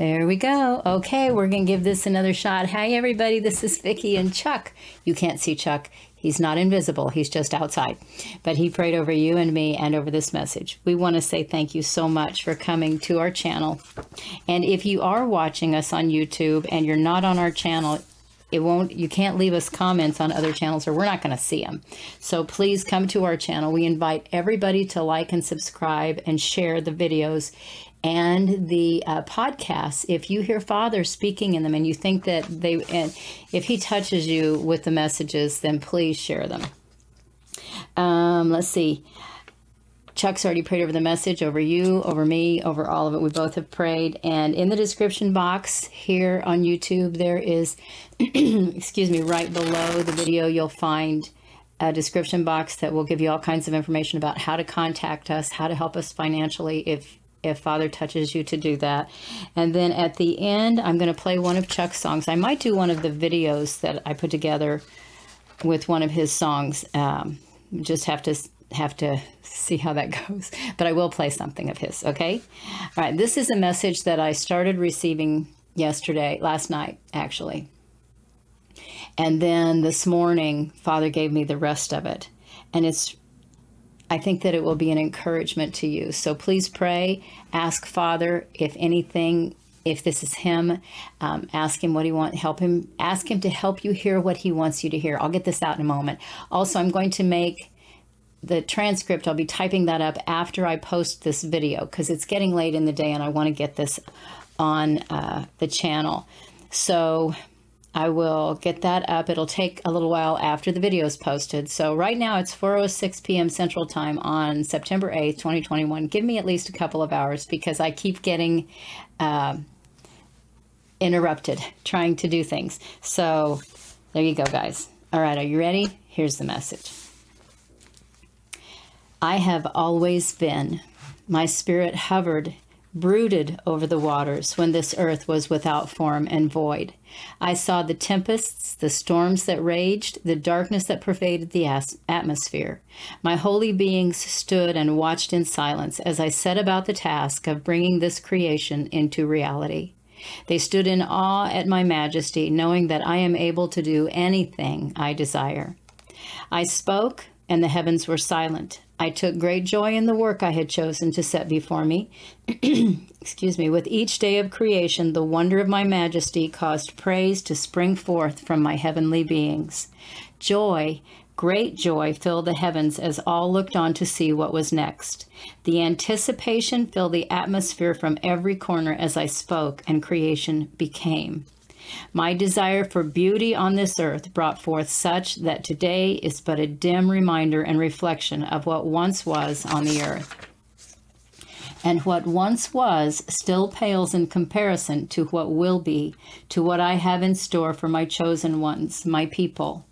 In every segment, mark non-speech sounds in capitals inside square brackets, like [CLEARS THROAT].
There we go. Okay, we're going to give this another shot. Hi, everybody. This is Vicki and Chuck. You can't see Chuck. He's not invisible. He's just outside. But he prayed over you and me and over this message. We want to say thank you so much for coming to our channel. And if you are watching us on YouTube and you're not on our channel, it won't you can't leave us comments on other channels or we're not going to see them so please come to our channel we invite everybody to like and subscribe and share the videos and the uh, podcasts if you hear father speaking in them and you think that they and if he touches you with the messages then please share them um, let's see Chuck's already prayed over the message, over you, over me, over all of it. We both have prayed. And in the description box here on YouTube, there is, [CLEARS THROAT] excuse me, right below the video, you'll find a description box that will give you all kinds of information about how to contact us, how to help us financially if if Father touches you to do that. And then at the end, I'm going to play one of Chuck's songs. I might do one of the videos that I put together with one of his songs. Um, just have to have to see how that [LAUGHS] goes. But I will play something of his. Okay. All right. This is a message that I started receiving yesterday, last night, actually. And then this morning, Father gave me the rest of it. And it's I think that it will be an encouragement to you. So please pray, ask Father if anything, if this is Him, um, ask Him what He wants, help Him, ask Him to help you hear what He wants you to hear. I'll get this out in a moment. Also, I'm going to make the transcript, I'll be typing that up after I post this video because it's getting late in the day and I want to get this on uh, the channel. So I will get that up. It'll take a little while after the video is posted. So right now it's 4:06 p.m. Central Time on September 8th, 2021. Give me at least a couple of hours because I keep getting uh, interrupted [LAUGHS] trying to do things. So there you go, guys. All right, are you ready? Here's the message. I have always been. My spirit hovered brooded over the waters when this earth was without form and void. I saw the tempests, the storms that raged, the darkness that pervaded the atmosphere. My holy beings stood and watched in silence as I set about the task of bringing this creation into reality. They stood in awe at my majesty, knowing that I am able to do anything I desire. I spoke, and the heavens were silent. I took great joy in the work I had chosen to set before me. [CLEARS THROAT] Excuse me. With each day of creation, the wonder of my majesty caused praise to spring forth from my heavenly beings. Joy, great joy, filled the heavens as all looked on to see what was next. The anticipation filled the atmosphere from every corner as I spoke, and creation became. My desire for beauty on this earth brought forth such that today is but a dim reminder and reflection of what once was on the earth. And what once was still pales in comparison to what will be, to what I have in store for my chosen ones, my people.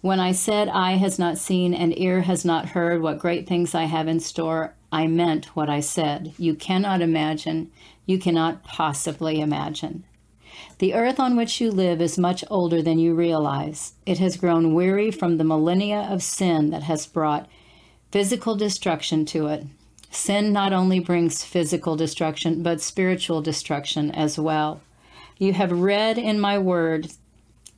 When I said eye has not seen and ear has not heard what great things I have in store, I meant what I said. You cannot imagine, you cannot possibly imagine. The earth on which you live is much older than you realize. It has grown weary from the millennia of sin that has brought physical destruction to it. Sin not only brings physical destruction, but spiritual destruction as well. You have read in my word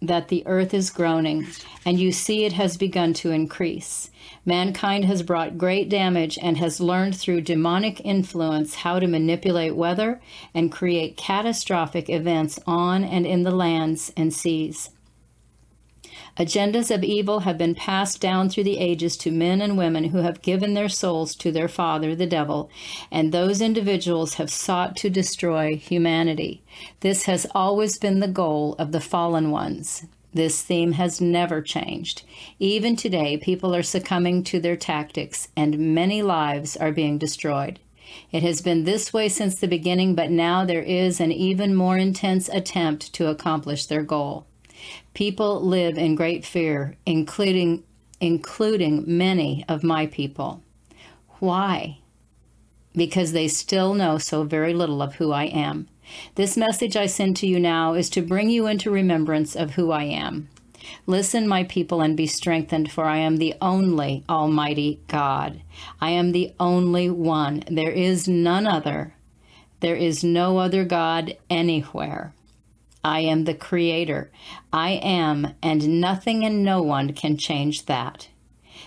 that the earth is groaning, and you see it has begun to increase. Mankind has brought great damage and has learned through demonic influence how to manipulate weather and create catastrophic events on and in the lands and seas. Agendas of evil have been passed down through the ages to men and women who have given their souls to their father, the devil, and those individuals have sought to destroy humanity. This has always been the goal of the fallen ones. This theme has never changed. Even today, people are succumbing to their tactics, and many lives are being destroyed. It has been this way since the beginning, but now there is an even more intense attempt to accomplish their goal. People live in great fear, including including many of my people. Why? Because they still know so very little of who I am. This message I send to you now is to bring you into remembrance of who I am. Listen, my people, and be strengthened, for I am the only Almighty God. I am the only one. There is none other. There is no other God anywhere. I am the Creator. I am, and nothing and no one can change that.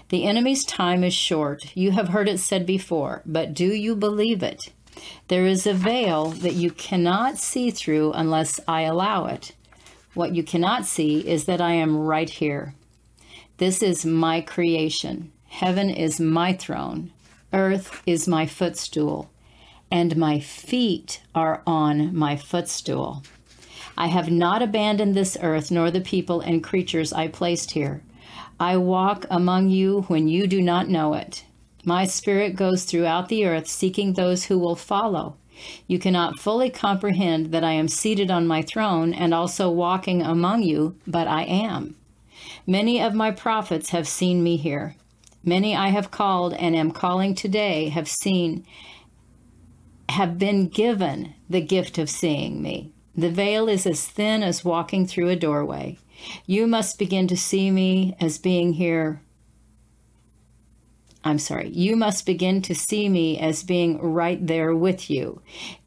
The enemy's time is short. You have heard it said before, but do you believe it? There is a veil that you cannot see through unless I allow it. What you cannot see is that I am right here. This is my creation. Heaven is my throne. Earth is my footstool. And my feet are on my footstool. I have not abandoned this earth nor the people and creatures I placed here. I walk among you when you do not know it. My spirit goes throughout the earth seeking those who will follow. You cannot fully comprehend that I am seated on my throne and also walking among you, but I am. Many of my prophets have seen me here. Many I have called and am calling today have seen, have been given the gift of seeing me. The veil is as thin as walking through a doorway. You must begin to see me as being here. I'm sorry, you must begin to see me as being right there with you.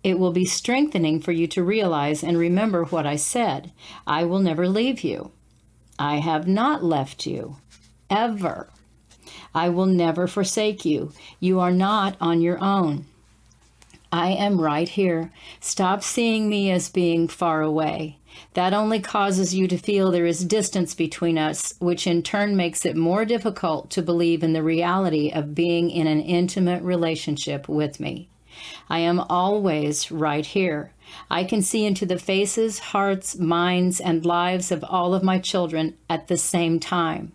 It will be strengthening for you to realize and remember what I said. I will never leave you. I have not left you, ever. I will never forsake you. You are not on your own. I am right here. Stop seeing me as being far away. That only causes you to feel there is distance between us, which in turn makes it more difficult to believe in the reality of being in an intimate relationship with me. I am always right here. I can see into the faces, hearts, minds, and lives of all of my children at the same time.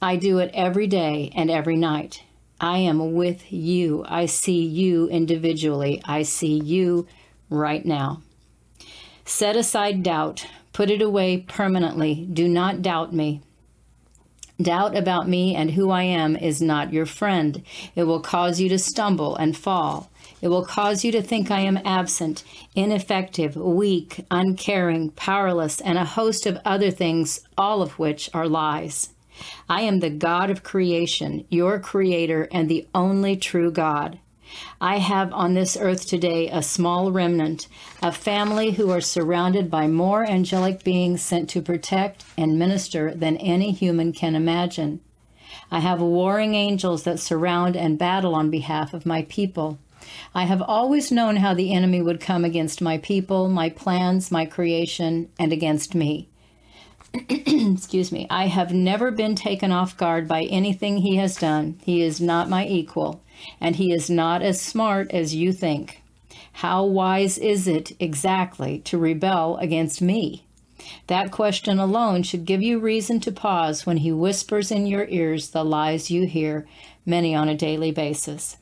I do it every day and every night. I am with you. I see you individually. I see you right now. Set aside doubt. Put it away permanently. Do not doubt me. Doubt about me and who I am is not your friend. It will cause you to stumble and fall. It will cause you to think I am absent, ineffective, weak, uncaring, powerless, and a host of other things, all of which are lies. I am the God of creation, your creator, and the only true God. I have on this earth today a small remnant, a family who are surrounded by more angelic beings sent to protect and minister than any human can imagine. I have warring angels that surround and battle on behalf of my people. I have always known how the enemy would come against my people, my plans, my creation, and against me. [CLEARS THROAT] excuse me, I have never been taken off guard by anything he has done. He is not my equal, and he is not as smart as you think. How wise is it exactly to rebel against me? That question alone should give you reason to pause when he whispers in your ears the lies you hear, many on a daily basis.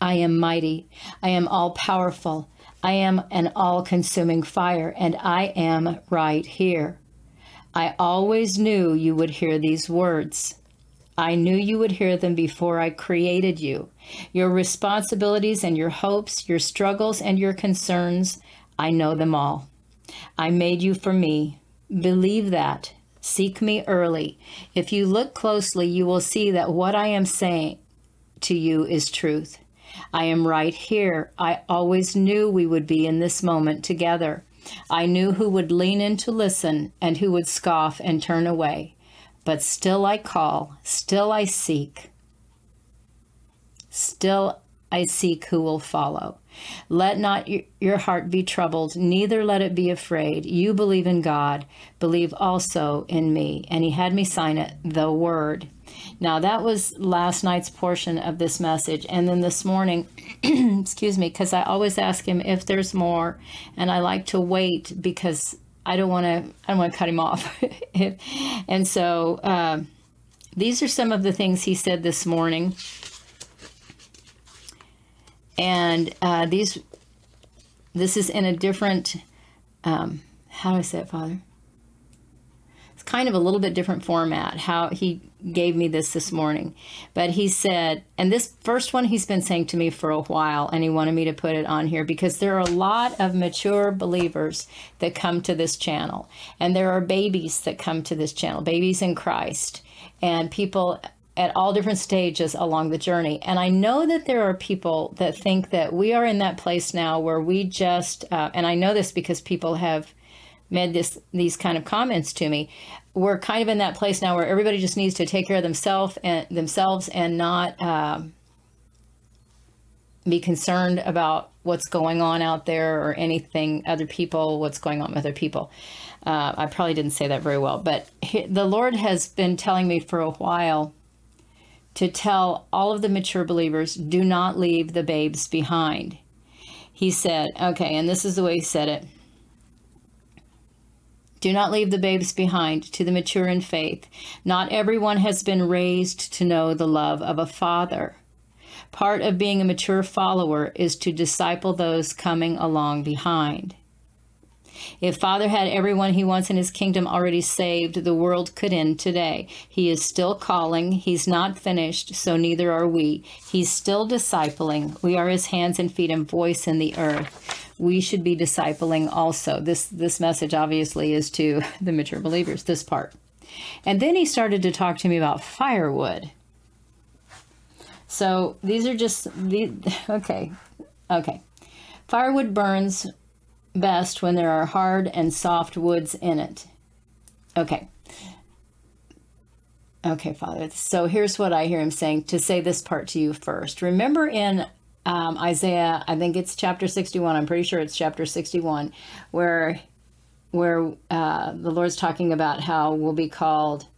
I am mighty. I am all powerful. I am an all consuming fire, and I am right here. I always knew you would hear these words. I knew you would hear them before I created you. Your responsibilities and your hopes, your struggles and your concerns, I know them all. I made you for me. Believe that. Seek me early. If you look closely, you will see that what I am saying to you is truth. I am right here. I always knew we would be in this moment together. I knew who would lean in to listen and who would scoff and turn away. But still I call, still I seek. Still I seek who will follow. Let not your heart be troubled, neither let it be afraid. You believe in God, believe also in me. And he had me sign it, the Word. Now, that was last night's portion of this message. And then this morning, [CLEARS THROAT] excuse me, because I always ask him if there's more, and I like to wait because I don't want to. I don't want to cut him off. [LAUGHS] and so, uh, these are some of the things he said this morning. And uh, these, this is in a different. Um, how do I say it, Father? It's kind of a little bit different format. How he gave me this this morning. But he said, and this first one he's been saying to me for a while, and he wanted me to put it on here because there are a lot of mature believers that come to this channel, and there are babies that come to this channel, babies in Christ, and people at all different stages along the journey. And I know that there are people that think that we are in that place now where we just, uh, and I know this because people have made this these kind of comments to me. We're kind of in that place now where everybody just needs to take care of themselves and themselves and not um, be concerned about what's going on out there or anything other people, what's going on with other people. Uh, I probably didn't say that very well, but he, the Lord has been telling me for a while to tell all of the mature believers do not leave the babes behind. He said, okay, and this is the way he said it. Do not leave the babes behind to the mature in faith. Not everyone has been raised to know the love of a father. Part of being a mature follower is to disciple those coming along behind. If Father had everyone he wants in his kingdom already saved, the world could end today. He is still calling. He's not finished, so neither are we. He's still discipling. We are his hands and feet and voice in the earth. We should be discipling also. This this message obviously is to [LAUGHS] the mature believers, this part. And then he started to talk to me about firewood. So these are just the [LAUGHS] okay. Okay. Firewood burns best when there are hard and soft woods in it. Okay. Okay, Father. So here's what I hear him saying to say this part to you first. Remember in um, Isaiah, I think it's chapter 61, I'm pretty sure it's chapter 61, where where uh, the Lord's talking about how we'll be called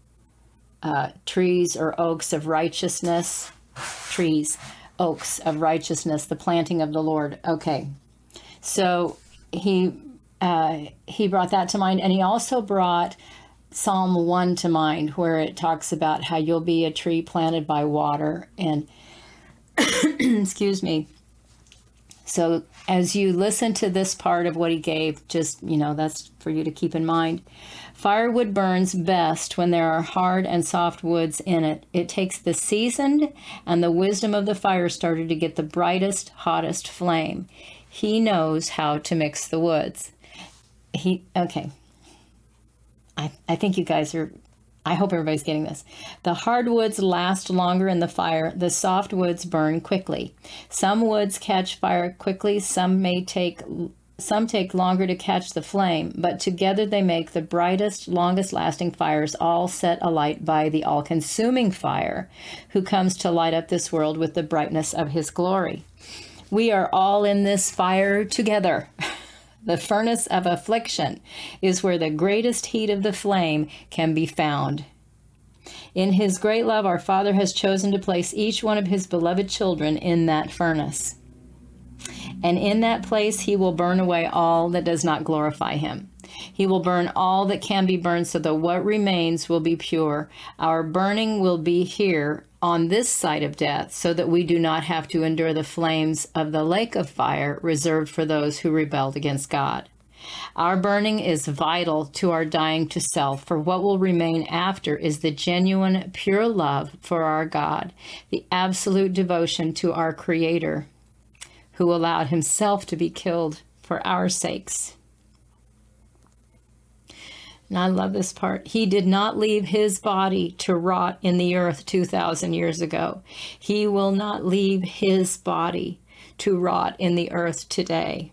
uh, trees or oaks of righteousness. Trees, oaks of righteousness, the planting of the Lord. Okay. So he uh, he brought that to mind, and he also brought Psalm one to mind, where it talks about how you'll be a tree planted by water, and [COUGHS] excuse me. So as you listen to this part of what he gave, just you know that's for you to keep in mind. Firewood burns best when there are hard and soft woods in it. It takes the seasoned and the wisdom of the fire starter to get the brightest, hottest flame. He knows how to mix the woods. He, okay. I, I think you guys are, I hope everybody's getting this. The hardwoods last longer in the fire, the soft woods burn quickly. Some woods catch fire quickly, some may take some take longer to catch the flame, but together they make the brightest, longest lasting fires, all set alight by the all consuming fire, who comes to light up this world with the brightness of his glory. We are all in this fire together. [LAUGHS] The furnace of affliction is where the greatest heat of the flame can be found. In his great love, our Father has chosen to place each one of his beloved children in that furnace. And in that place, he will burn away all that does not glorify him. He will burn all that can be burned so that what remains will be pure. Our burning will be here on this side of death so that we do not have to endure the flames of the lake of fire reserved for those who rebelled against God. Our burning is vital to our dying to self, for what will remain after is the genuine, pure love for our God, the absolute devotion to our Creator, who allowed Himself to be killed for our sakes. And I love this part. He did not leave his body to rot in the earth 2,000 years ago. He will not leave his body to rot in the earth today.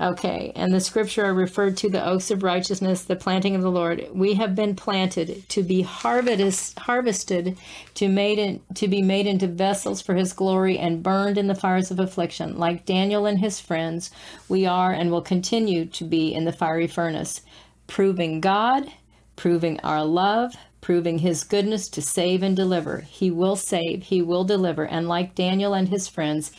Okay, and the scripture referred to the oaks of righteousness, the planting of the Lord. We have been planted to be harvest, harvested, to made in, to be made into vessels for His glory and burned in the fires of affliction. Like Daniel and his friends, we are and will continue to be in the fiery furnace, proving God, proving our love, proving His goodness to save and deliver. He will save, He will deliver, and like Daniel and his friends,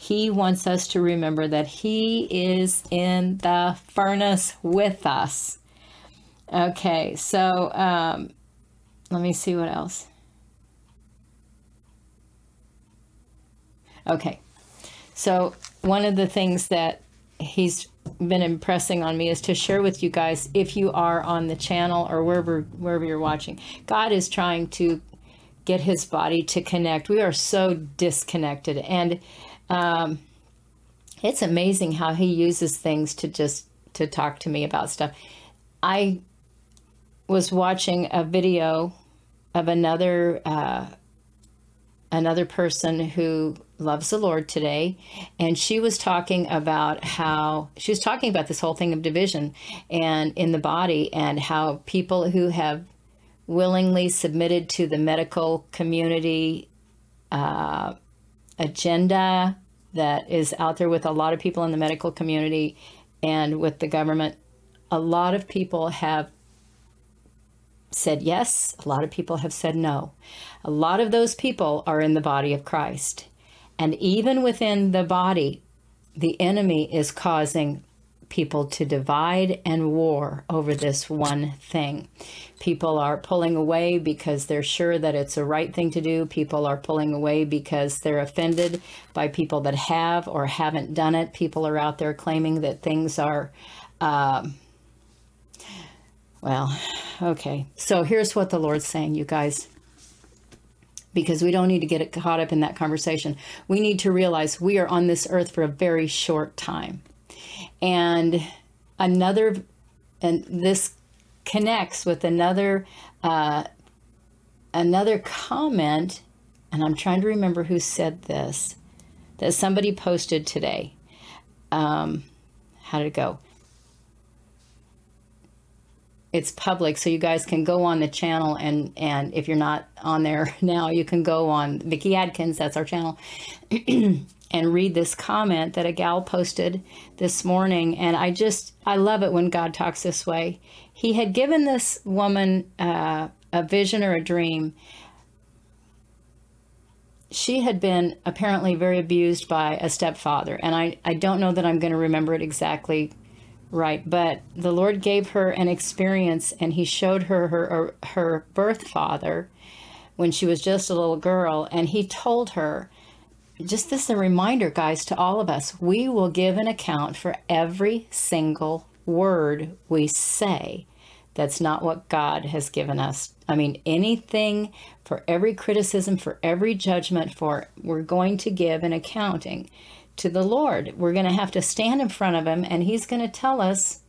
he wants us to remember that He is in the furnace with us. Okay, so um, let me see what else. Okay, so one of the things that he's been impressing on me is to share with you guys if you are on the channel or wherever wherever you're watching god is trying to get his body to connect we are so disconnected and um, it's amazing how he uses things to just to talk to me about stuff. I was watching a video of another uh, another person who loves the Lord today, and she was talking about how she was talking about this whole thing of division and in the body, and how people who have willingly submitted to the medical community uh, agenda that is out there with a lot of people in the medical community and with the government. A lot of people have said yes, a lot of people have said no. A lot of those people are in the body of Christ. And even within the body, the enemy is causing people to divide and war over this one thing. People are pulling away because they're sure that it's a right thing to do. People are pulling away because they're offended by people that have or haven't done it. People are out there claiming that things are. Um, well, okay. So here's what the Lord's saying, you guys. Because we don't need to get caught up in that conversation. We need to realize we are on this earth for a very short time. And another, and this connects with another, uh, another comment, and I'm trying to remember who said this, that somebody posted today. Um, how did it go? it's public so you guys can go on the channel and and if you're not on there [LAUGHS] now you can go on Vicki Adkins that's our channel [CLEARS THROAT] and read this comment that a gal posted this morning and I just I love it when God talks this way. He had given this woman uh, a vision or a dream. She had been apparently very abused by a stepfather and I, I don't know that I'm going to remember it exactly Right, but the Lord gave her an experience and he showed her her her birth father when she was just a little girl and he told her just this a reminder guys to all of us we will give an account for every single word we say that's not what God has given us. I mean, anything for every criticism, for every judgment, for we're going to give an accounting to the Lord. We're going to have to stand in front of Him and He's going to tell us.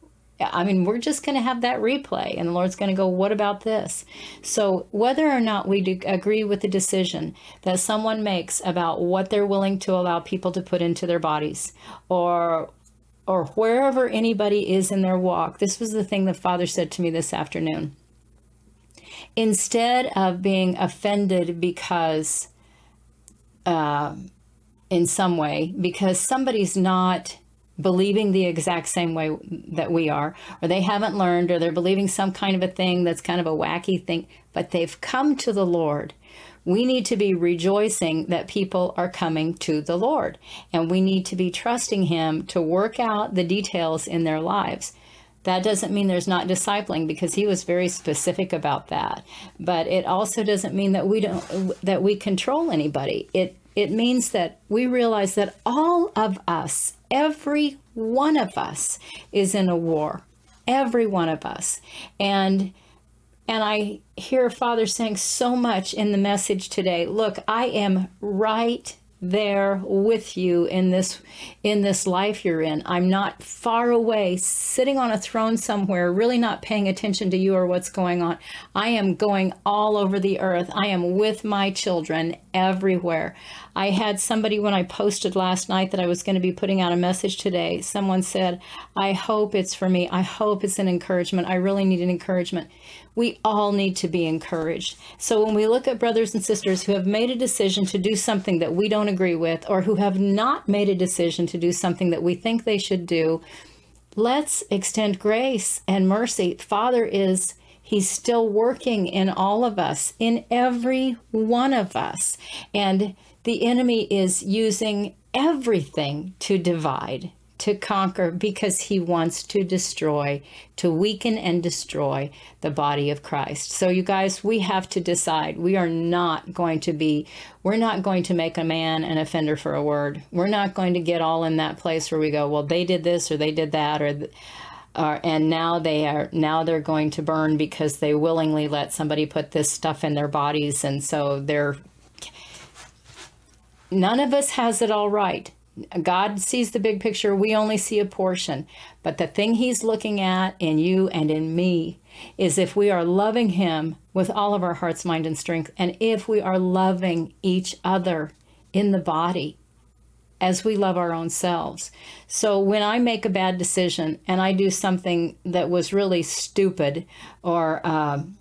I mean, we're just going to have that replay, and the Lord's going to go, What about this? So, whether or not we agree with the decision that someone makes about what they're willing to allow people to put into their bodies, or or wherever anybody is in their walk, this was the thing the Father said to me this afternoon. Instead of being offended because uh, in some way because somebody's not believing the exact same way that we are, or they haven't learned, or they're believing some kind of a thing that's kind of a wacky thing, but they've come to the Lord. We need to be rejoicing that people are coming to the Lord, and we need to be trusting Him to work out the details in their lives. That doesn't mean there's not discipling because he was very specific about that. But it also doesn't mean that we don't that we control anybody. It it means that we realize that all of us, every one of us, is in a war. Every one of us. And and I hear Father saying so much in the message today. Look, I am right there with you in this in this life you're in. I'm not far away sitting on a throne somewhere really not paying attention to you or what's going on. I am going all over the earth. I am with my children everywhere. I had somebody when I posted last night that I was going to be putting out a message today. Someone said, "I hope it's for me. I hope it's an encouragement. I really need an encouragement." we all need to be encouraged. So when we look at brothers and sisters who have made a decision to do something that we don't agree with, or who have not made a decision to do something that we think they should do, let's extend grace and mercy. Father is. He's still working in all of us, in every one of us. And the enemy is using everything to divide, to conquer because he wants to destroy, to weaken and destroy the body of Christ. So, you guys, we have to decide. We are not going to be, we're not going to make a man an offender for a word. We're not going to get all in that place where we go, well, they did this or they did that or. Uh, and now they are now they're going to burn because they willingly let somebody put this stuff in their bodies and so they're none of us has it all right God sees the big picture. We only see a portion. But the thing He's looking at in you and in me is if we are loving Him with all of our hearts, mind, and strength, and if we are loving each other in the body as we love our own selves. So when I make a bad decision and I do something that was really stupid or, um,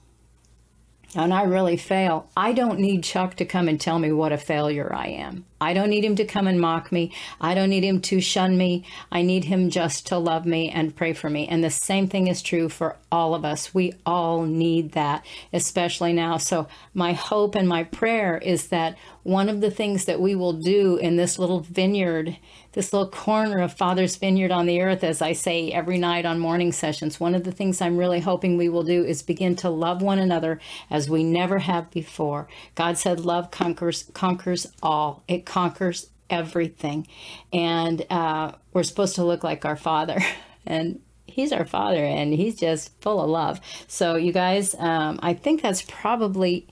and I really fail, I don't need Chuck to come and tell me what a failure I am. I don't need him to come and mock me. I don't need him to shun me. I need him just to love me and pray for me. And the same thing is true for all of us. We all need that, especially now. So, my hope and my prayer is that one of the things that we will do in this little vineyard, this little corner of Father's vineyard on the earth, as I say every night on morning sessions, one of the things I'm really hoping we will do is begin to love one another as we never have before. God said, Love conquers, conquers all. It conquers everything. And uh, we're supposed to look like our Father. [LAUGHS] And He's our Father, and He's just full of love. So, you guys, um, I think that's probably.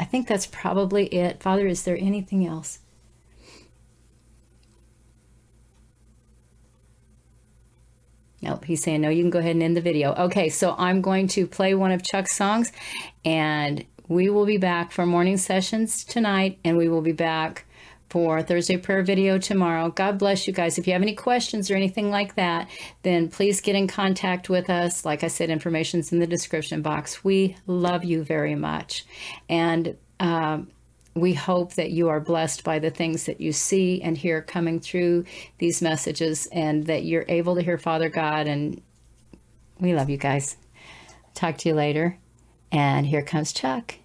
I think that's probably it. Father, is there anything else? Nope, he's saying no, you can go ahead and end the video. Okay, so I'm going to play one of Chuck's songs and we will be back for morning sessions tonight and we will be back for Thursday prayer video tomorrow. God bless you guys. If you have any questions or anything like that, then please get in contact with us. Like I said, information's in the description box. We love you very much. And um, we hope that you are blessed by the things that you see and hear coming through these messages and that you're able to hear Father God. And we love you guys. Talk to you later. And here comes Chuck.